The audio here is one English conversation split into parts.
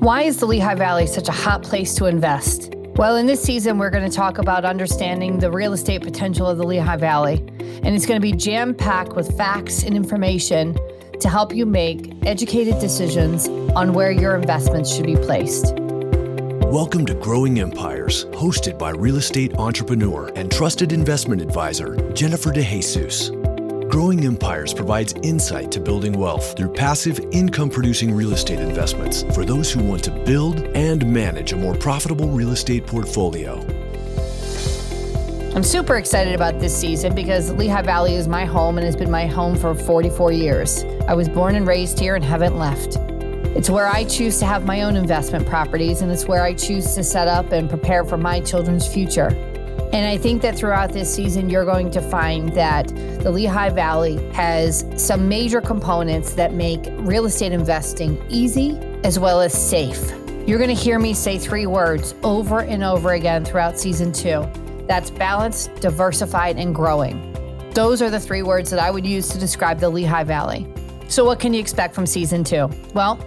Why is the Lehigh Valley such a hot place to invest? Well, in this season, we're going to talk about understanding the real estate potential of the Lehigh Valley. And it's going to be jam packed with facts and information to help you make educated decisions on where your investments should be placed. Welcome to Growing Empires, hosted by real estate entrepreneur and trusted investment advisor Jennifer DeJesus. Growing Empires provides insight to building wealth through passive income producing real estate investments for those who want to build and manage a more profitable real estate portfolio. I'm super excited about this season because Lehigh Valley is my home and has been my home for 44 years. I was born and raised here and haven't left. It's where I choose to have my own investment properties, and it's where I choose to set up and prepare for my children's future. And I think that throughout this season, you're going to find that the Lehigh Valley has some major components that make real estate investing easy as well as safe. You're going to hear me say three words over and over again throughout season two that's balanced, diversified, and growing. Those are the three words that I would use to describe the Lehigh Valley. So, what can you expect from season two? Well,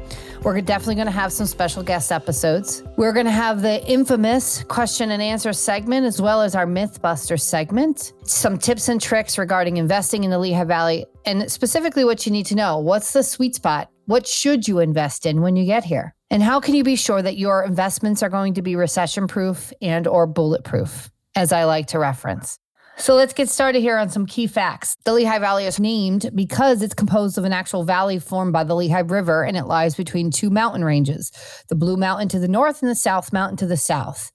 we're definitely going to have some special guest episodes. We're going to have the infamous question and answer segment, as well as our Mythbuster segment, some tips and tricks regarding investing in the Lehigh Valley, and specifically what you need to know. What's the sweet spot? What should you invest in when you get here? And how can you be sure that your investments are going to be recession proof and or bulletproof, as I like to reference? So let's get started here on some key facts. The Lehigh Valley is named because it's composed of an actual valley formed by the Lehigh River and it lies between two mountain ranges the Blue Mountain to the north and the South Mountain to the south.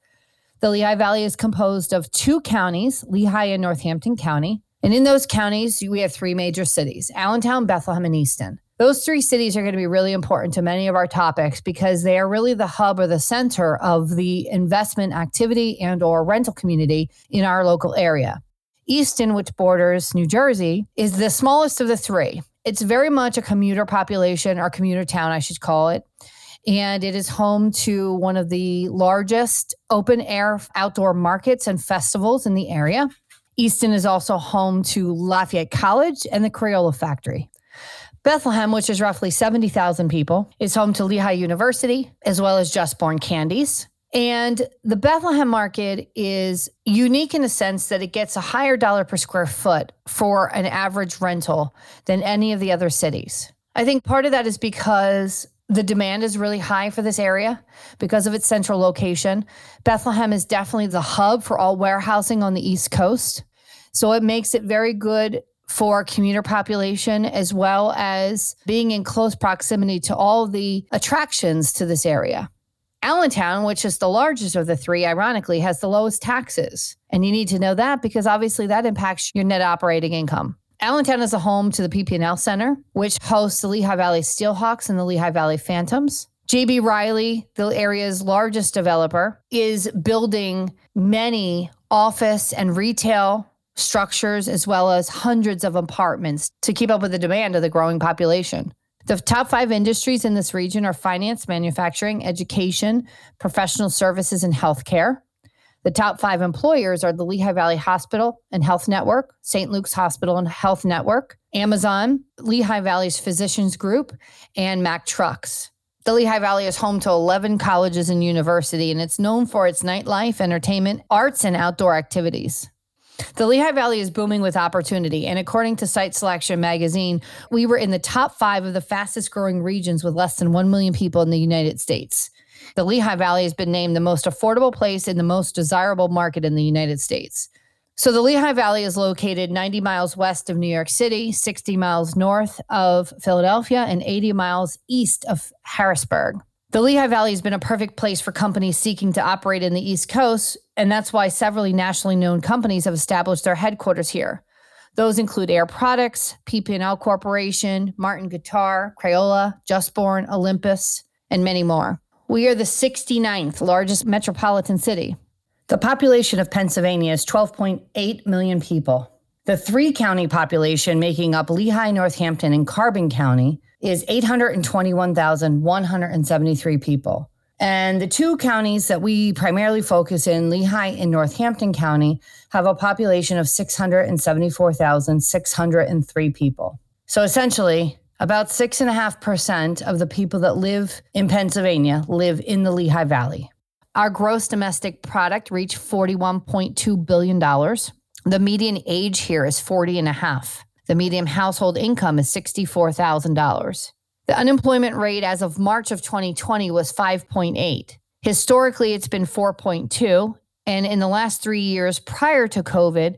The Lehigh Valley is composed of two counties, Lehigh and Northampton County. And in those counties, we have three major cities Allentown, Bethlehem, and Easton. Those three cities are going to be really important to many of our topics because they are really the hub or the center of the investment activity and or rental community in our local area. Easton, which borders New Jersey, is the smallest of the three. It's very much a commuter population or commuter town, I should call it. And it is home to one of the largest open air outdoor markets and festivals in the area. Easton is also home to Lafayette College and the Crayola Factory. Bethlehem, which is roughly 70,000 people, is home to Lehigh University, as well as Just Born Candies, and the Bethlehem market is unique in a sense that it gets a higher dollar per square foot for an average rental than any of the other cities. I think part of that is because the demand is really high for this area because of its central location. Bethlehem is definitely the hub for all warehousing on the East Coast. So it makes it very good for commuter population as well as being in close proximity to all the attractions to this area. Allentown, which is the largest of the three, ironically, has the lowest taxes. And you need to know that because obviously that impacts your net operating income. Allentown is a home to the PP&L Center, which hosts the Lehigh Valley Steelhawks and the Lehigh Valley Phantoms. JB Reilly, the area's largest developer, is building many office and retail structures as well as hundreds of apartments to keep up with the demand of the growing population. The top five industries in this region are finance, manufacturing, education, professional services, and healthcare. The top five employers are the Lehigh Valley Hospital and Health Network, St. Luke's Hospital and Health Network, Amazon, Lehigh Valley's Physicians Group, and Mack Trucks. The Lehigh Valley is home to 11 colleges and university, and it's known for its nightlife, entertainment, arts, and outdoor activities. The Lehigh Valley is booming with opportunity. And according to Site Selection magazine, we were in the top five of the fastest growing regions with less than 1 million people in the United States. The Lehigh Valley has been named the most affordable place in the most desirable market in the United States. So the Lehigh Valley is located 90 miles west of New York City, 60 miles north of Philadelphia, and 80 miles east of Harrisburg. The Lehigh Valley has been a perfect place for companies seeking to operate in the East Coast, and that's why several nationally known companies have established their headquarters here. Those include Air Products, PP&L Corporation, Martin Guitar, Crayola, Just Born, Olympus, and many more. We are the 69th largest metropolitan city. The population of Pennsylvania is 12.8 million people. The three county population making up Lehigh, Northampton, and Carbon County is 821,173 people. And the two counties that we primarily focus in, Lehigh and Northampton County, have a population of 674,603 people. So essentially, About 6.5% of the people that live in Pennsylvania live in the Lehigh Valley. Our gross domestic product reached $41.2 billion. The median age here is 40 and a half. The median household income is $64,000. The unemployment rate as of March of 2020 was 5.8. Historically, it's been 4.2. And in the last three years prior to COVID,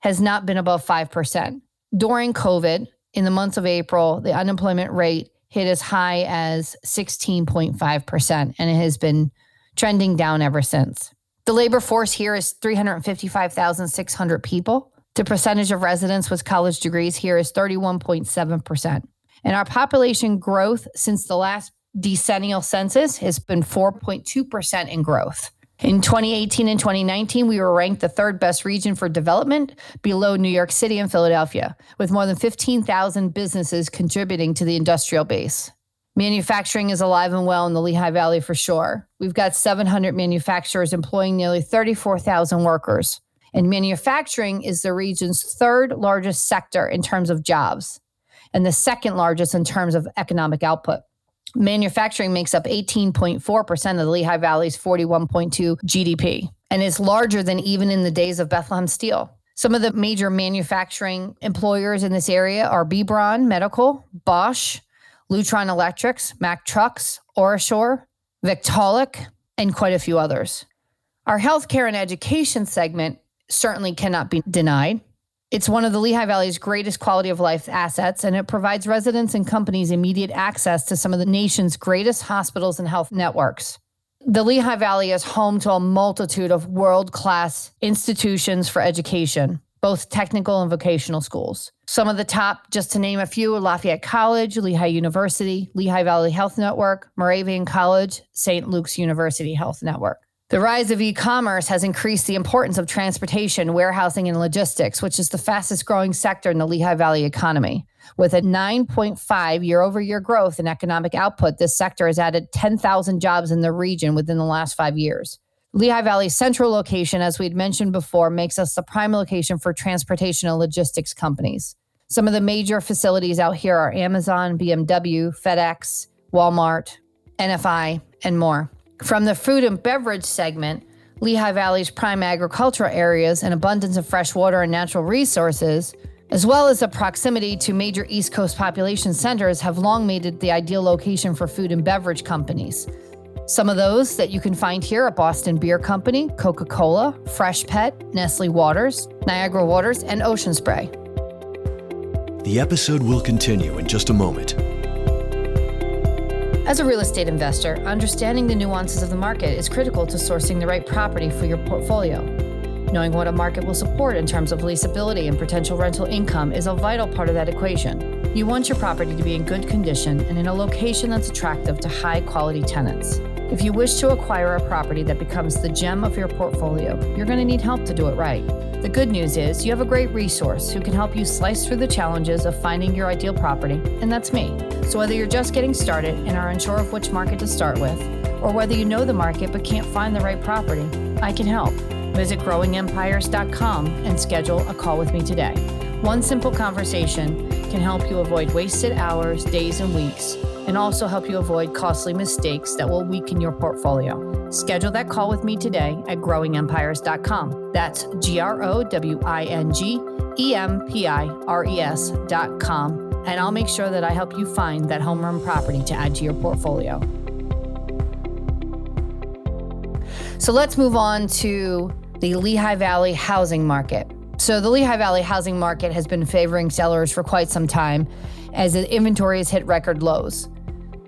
has not been above 5%. During COVID, in the months of April, the unemployment rate hit as high as 16.5%, and it has been trending down ever since. The labor force here is 355,600 people. The percentage of residents with college degrees here is 31.7%. And our population growth since the last decennial census has been 4.2% in growth. In 2018 and 2019, we were ranked the third best region for development below New York City and Philadelphia, with more than 15,000 businesses contributing to the industrial base. Manufacturing is alive and well in the Lehigh Valley for sure. We've got 700 manufacturers employing nearly 34,000 workers. And manufacturing is the region's third largest sector in terms of jobs and the second largest in terms of economic output. Manufacturing makes up 18.4% of the Lehigh Valley's 41.2 GDP and is larger than even in the days of Bethlehem Steel. Some of the major manufacturing employers in this area are B. Braun Medical, Bosch, Lutron Electrics, Mack Trucks, OraSure, Victaulic, and quite a few others. Our healthcare and education segment certainly cannot be denied. It's one of the Lehigh Valley's greatest quality of life assets, and it provides residents and companies immediate access to some of the nation's greatest hospitals and health networks. The Lehigh Valley is home to a multitude of world class institutions for education, both technical and vocational schools. Some of the top, just to name a few Lafayette College, Lehigh University, Lehigh Valley Health Network, Moravian College, St. Luke's University Health Network. The rise of e commerce has increased the importance of transportation, warehousing, and logistics, which is the fastest growing sector in the Lehigh Valley economy. With a 9.5 year over year growth in economic output, this sector has added 10,000 jobs in the region within the last five years. Lehigh Valley's central location, as we'd mentioned before, makes us the prime location for transportation and logistics companies. Some of the major facilities out here are Amazon, BMW, FedEx, Walmart, NFI, and more. From the food and beverage segment, Lehigh Valley's prime agricultural areas and abundance of fresh water and natural resources, as well as the proximity to major East Coast population centers, have long made it the ideal location for food and beverage companies. Some of those that you can find here are Boston Beer Company, Coca Cola, Freshpet, Nestle Waters, Niagara Waters, and Ocean Spray. The episode will continue in just a moment. As a real estate investor, understanding the nuances of the market is critical to sourcing the right property for your portfolio. Knowing what a market will support in terms of leasability and potential rental income is a vital part of that equation. You want your property to be in good condition and in a location that's attractive to high quality tenants. If you wish to acquire a property that becomes the gem of your portfolio, you're going to need help to do it right. The good news is you have a great resource who can help you slice through the challenges of finding your ideal property, and that's me. So, whether you're just getting started and are unsure of which market to start with, or whether you know the market but can't find the right property, I can help. Visit growingempires.com and schedule a call with me today. One simple conversation can help you avoid wasted hours, days, and weeks, and also help you avoid costly mistakes that will weaken your portfolio. Schedule that call with me today at growingempires.com. That's G R O W I N G E M P I R E S.com. And I'll make sure that I help you find that home run property to add to your portfolio. So let's move on to the Lehigh Valley housing market. So, the Lehigh Valley housing market has been favoring sellers for quite some time as the inventory has hit record lows.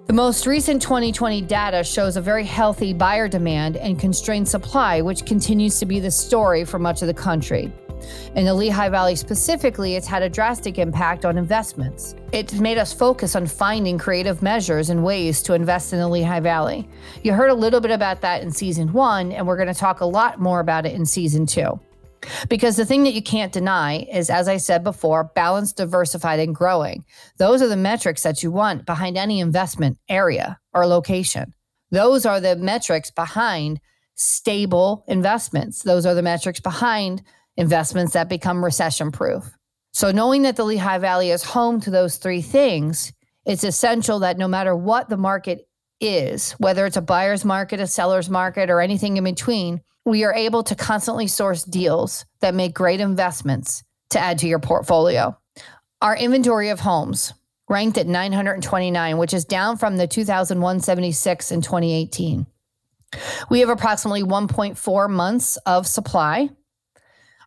The most recent 2020 data shows a very healthy buyer demand and constrained supply, which continues to be the story for much of the country. In the Lehigh Valley specifically, it's had a drastic impact on investments. It's made us focus on finding creative measures and ways to invest in the Lehigh Valley. You heard a little bit about that in season one, and we're going to talk a lot more about it in season two. Because the thing that you can't deny is, as I said before, balanced, diversified, and growing. Those are the metrics that you want behind any investment area or location. Those are the metrics behind stable investments. Those are the metrics behind investments that become recession proof. So, knowing that the Lehigh Valley is home to those three things it's essential that no matter what the market is, whether it's a buyer's market, a seller's market, or anything in between, we are able to constantly source deals that make great investments to add to your portfolio. Our inventory of homes ranked at 929, which is down from the 2176 in 2018. We have approximately 1.4 months of supply.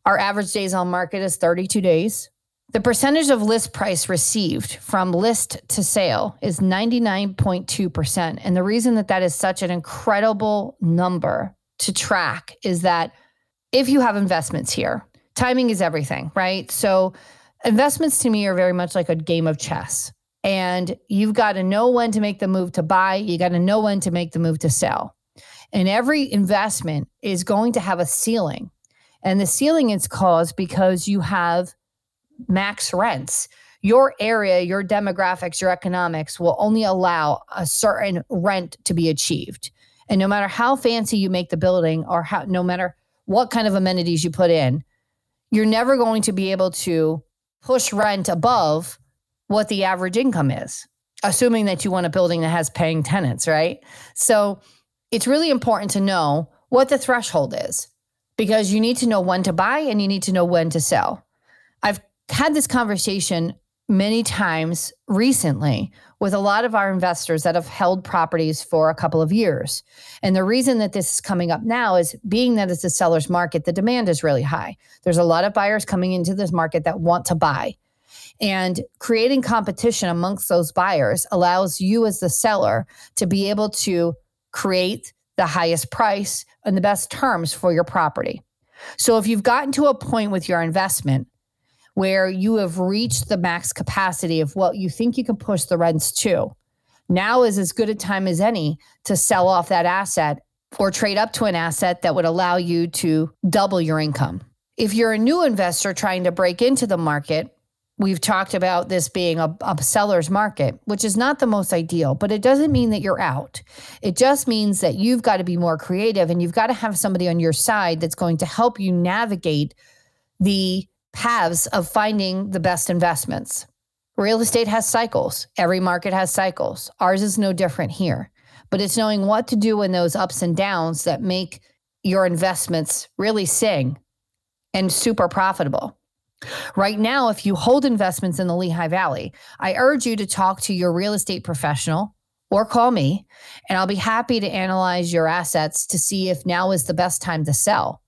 Our average days on market is 32 days. The percentage of list price received from list to sale is 99.2%. And the reason that that is such an incredible number to track is that if you have investments here, timing is everything, right? So, investments to me are very much like a game of chess. And you've got to know when to make the move to buy, you got to know when to make the move to sell. And every investment is going to have a ceiling. And the ceiling is caused because you have max rents. Your area, your demographics, your economics will only allow a certain rent to be achieved. And no matter how fancy you make the building or how no matter what kind of amenities you put in, you're never going to be able to push rent above what the average income is, assuming that you want a building that has paying tenants, right? So it's really important to know what the threshold is because you need to know when to buy and you need to know when to sell. I've had this conversation many times recently with a lot of our investors that have held properties for a couple of years. And the reason that this is coming up now is being that it's a seller's market, the demand is really high. There's a lot of buyers coming into this market that want to buy. And creating competition amongst those buyers allows you as the seller to be able to create the highest price and the best terms for your property. So if you've gotten to a point with your investment where you have reached the max capacity of what you think you can push the rents to. Now is as good a time as any to sell off that asset or trade up to an asset that would allow you to double your income. If you're a new investor trying to break into the market, we've talked about this being a, a, seller's market, which is not the most ideal, but it doesn't mean that you're out. It just means that you've got to be more creative and you've got to have somebody on your side that's going to help you navigate the paths of finding the best investments. Real estate has cycles. Every market has cycles. Ours is no different here. But it's knowing what to do in those ups and downs that make your investments really sing and super profitable. Right now, if you hold investments in the Lehigh Valley, I urge you to talk to your real estate professional or call me, and I'll be happy to analyze your assets to see if now is the best time to sell.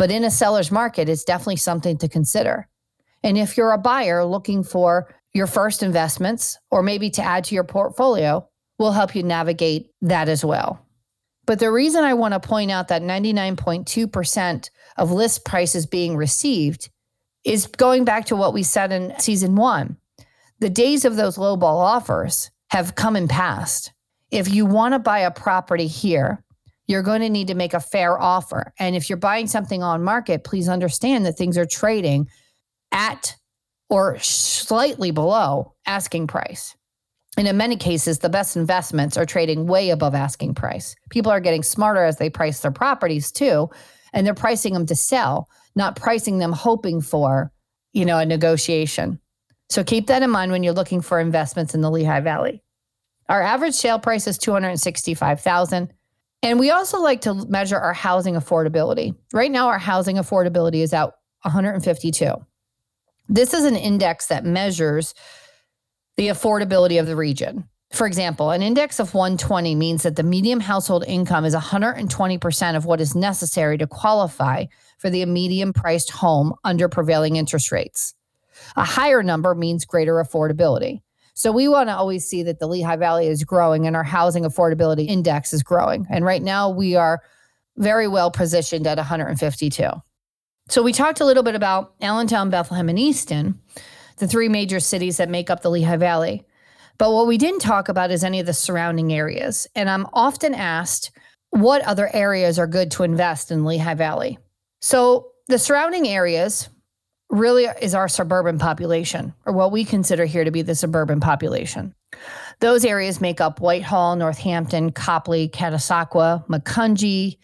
But in a seller's market, it's definitely something to consider. And if you're a buyer looking for your first investments or maybe to add to your portfolio, we'll help you navigate that as well. But the reason I want to point out that 99.2% of list prices being received is going back to what we said in season one. The days of those lowball offers have come and passed. If you want to buy a property here, you're going to need to make a fair offer. And if you're buying something on market, please understand that things are trading at or slightly below asking price. And in many cases, the best investments are trading way above asking price. People are getting smarter as they price their properties too, and they're pricing them to sell, not pricing them hoping for, you know, a negotiation. So keep that in mind when you're looking for investments in the Lehigh Valley. Our average sale price is 265,000. And we also like to measure our housing affordability. Right now, our housing affordability is at 152. This is an index that measures the affordability of the region. For example, an index of 120 means that the median household income is 120% of what is necessary to qualify for the median priced home under prevailing interest rates. A higher number means greater affordability. So we want to always see that the Lehigh Valley is growing and our housing affordability index is growing. And right now we are very well positioned at 152. So we talked a little bit about Allentown, Bethlehem, and Easton, the three major cities that make up the Lehigh Valley. But what we didn't talk about is any of the surrounding areas. And I'm often asked what other areas are good to invest in Lehigh Valley. So the surrounding areas really is our suburban population, or what we consider here to be the suburban population. Those areas make up Whitehall, Northampton, Coplay, Catasauqua, Macungie,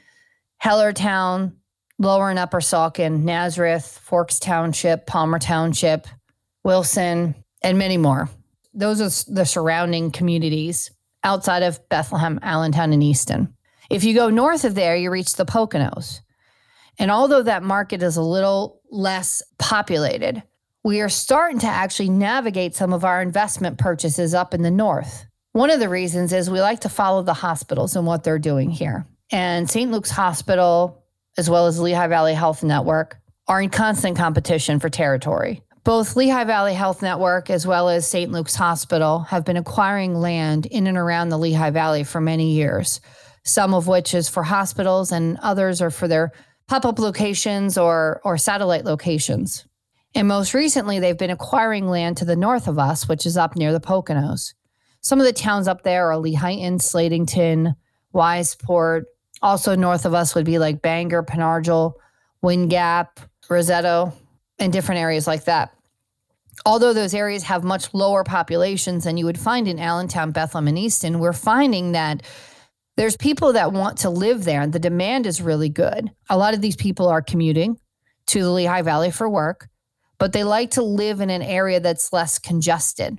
Hellertown, Lower and Upper Saucon, Nazareth, Forks Township, Palmer Township, Wilson, and many more. those are the surrounding communities outside of Bethlehem, Allentown, and Easton. If you go north of there, you reach the Poconos. And although that market is a little less populated, we are starting to actually navigate some of our investment purchases up in the north. One of the reasons is we like to follow the hospitals and what they're doing here. And St. Luke's Hospital, as well as Lehigh Valley Health Network, are in constant competition for territory. Both Lehigh Valley Health Network as well as St. Luke's Hospital have been acquiring land in and around the Lehigh Valley for many years, some of which is for hospitals and others are for their pop-up locations or or satellite locations. And most recently they've been acquiring land to the north of us, which is up near the Poconos. Some of the towns up there are Lehighton, Slatington, Weissport. Also north of us would be like Bangor, Pen Argyl, Wind Gap, Roseto, and different areas like that. Although those areas have much lower populations than you would find in Allentown, Bethlehem, and Easton, we're finding that there's people that want to live there and the demand is really good. A lot of these people are commuting to the Lehigh Valley for work, but they like to live in an area that's less congested.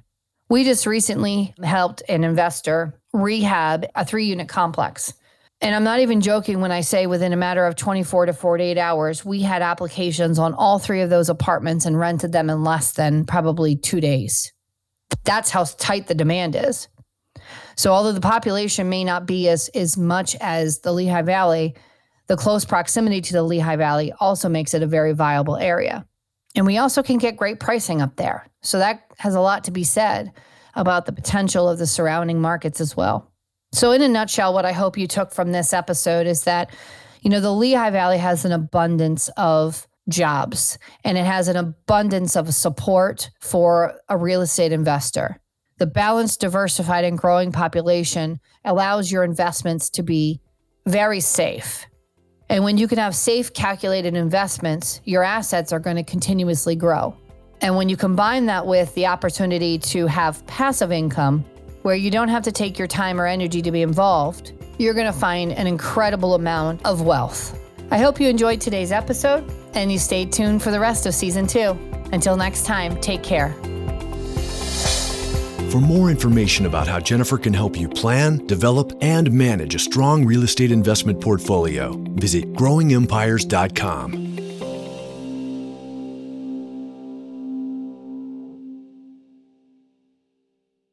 We just recently helped an investor rehab a three unit complex. And I'm not even joking when I say within a matter of 24 to 48 hours, we had applications on all three of those apartments and rented them in less than probably two days. That's how tight the demand is. So, although the population may not be as, as much as the Lehigh Valley, the close proximity to the Lehigh Valley also makes it a very viable area. And we also can get great pricing up there. So, that has a lot to be said about the potential of the surrounding markets as well. So, in a nutshell, what I hope you took from this episode is that, you know, the Lehigh Valley has an abundance of jobs and it has an abundance of support for a real estate investor. The balanced, diversified, and growing population allows your investments to be very safe. And when you can have safe, calculated investments, your assets are going to continuously grow. And when you combine that with the opportunity to have passive income, where you don't have to take your time or energy to be involved, you're going to find an incredible amount of wealth. I hope you enjoyed today's episode and you stay tuned for the rest of season two. Until next time, take care. For more information about how Jennifer can help you plan, develop, and manage a strong real estate investment portfolio, visit growingempires.com.